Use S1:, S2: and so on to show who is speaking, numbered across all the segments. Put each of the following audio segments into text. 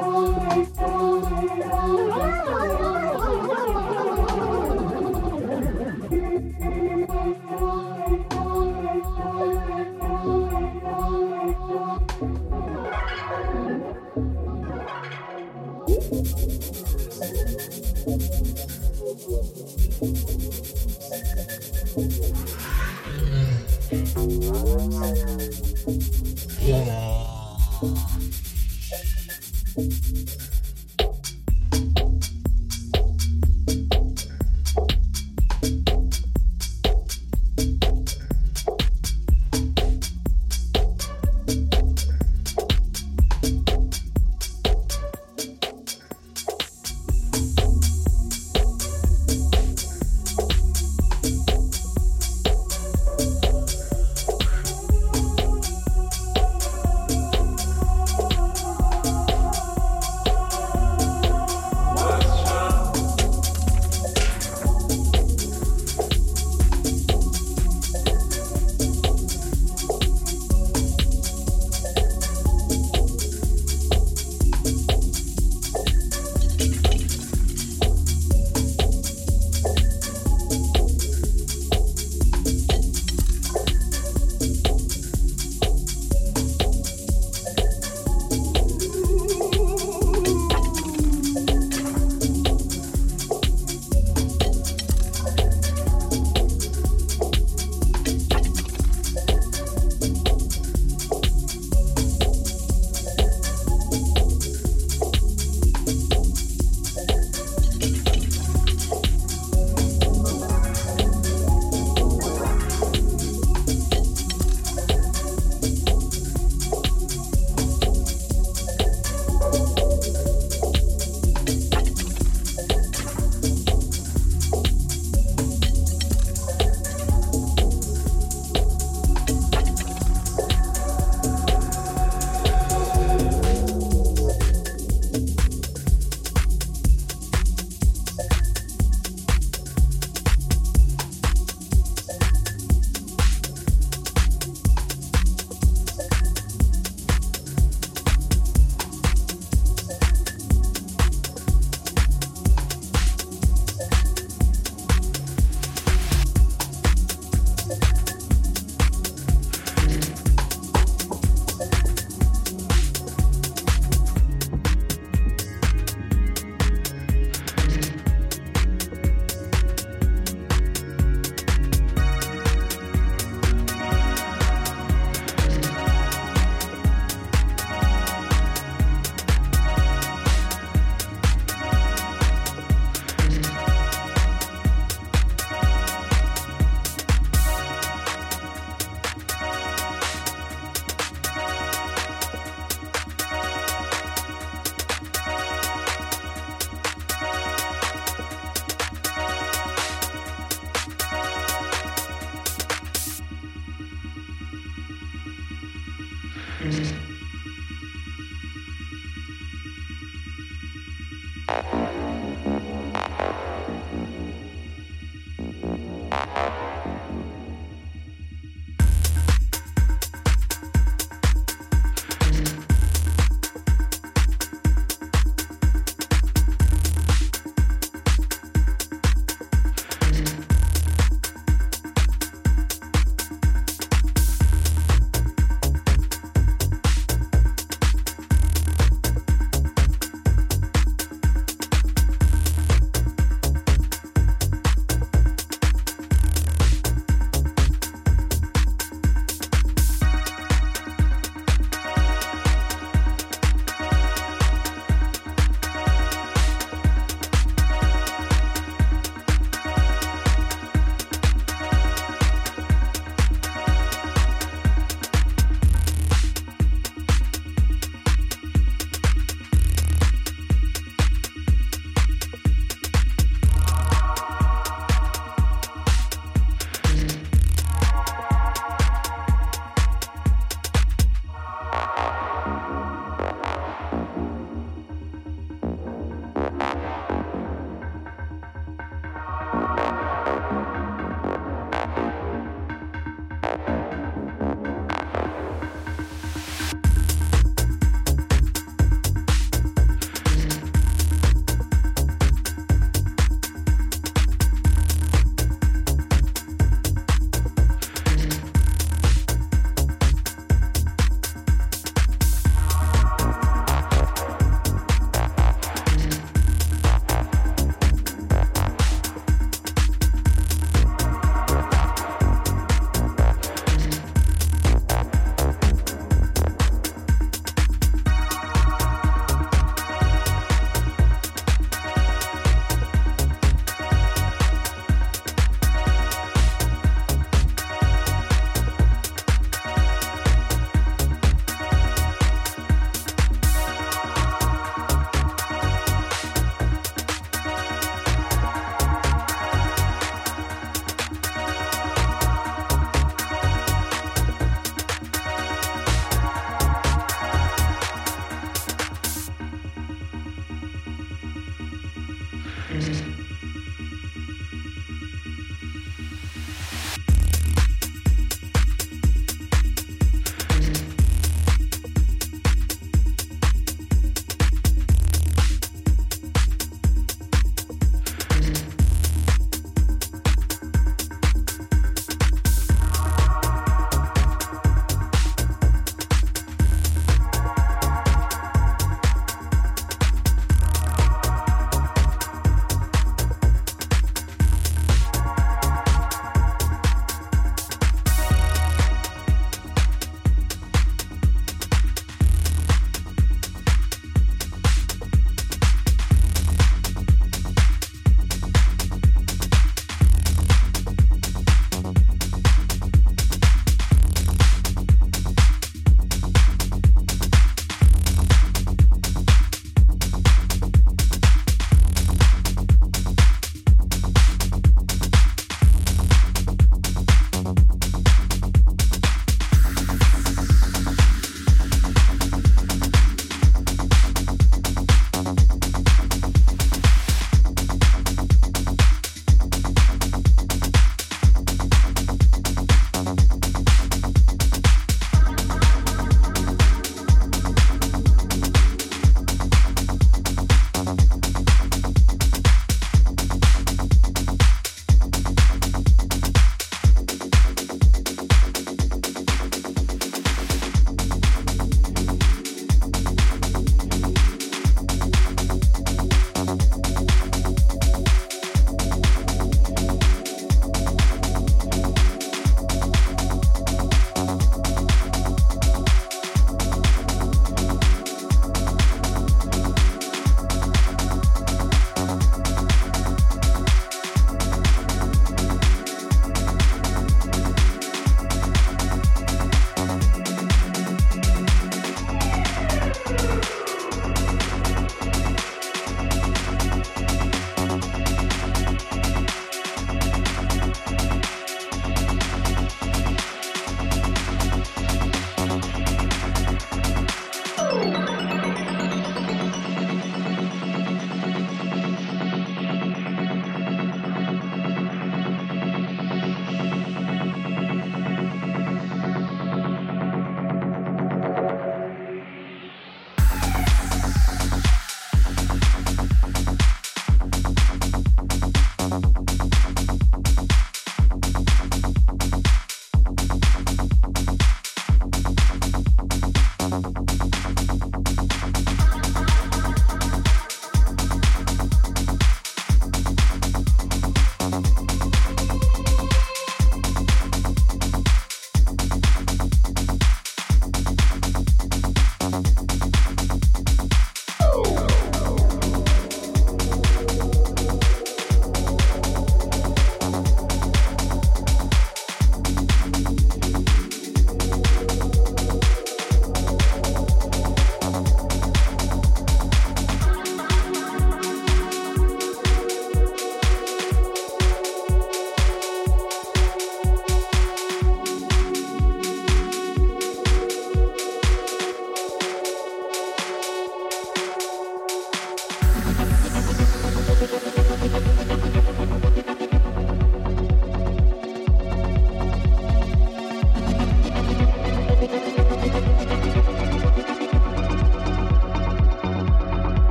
S1: Oh, Mm-hmm.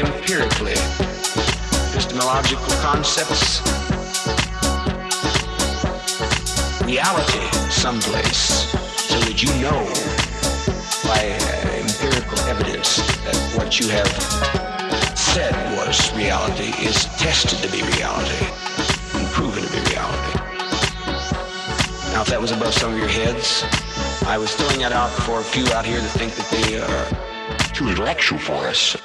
S2: Empirically epistemological concepts, reality someplace, so that you know by uh, empirical evidence that what you have said was reality is tested to be reality and proven to be reality. Now, if that was above some of your heads, I was throwing that out for a few out here that think that they are too intellectual for us.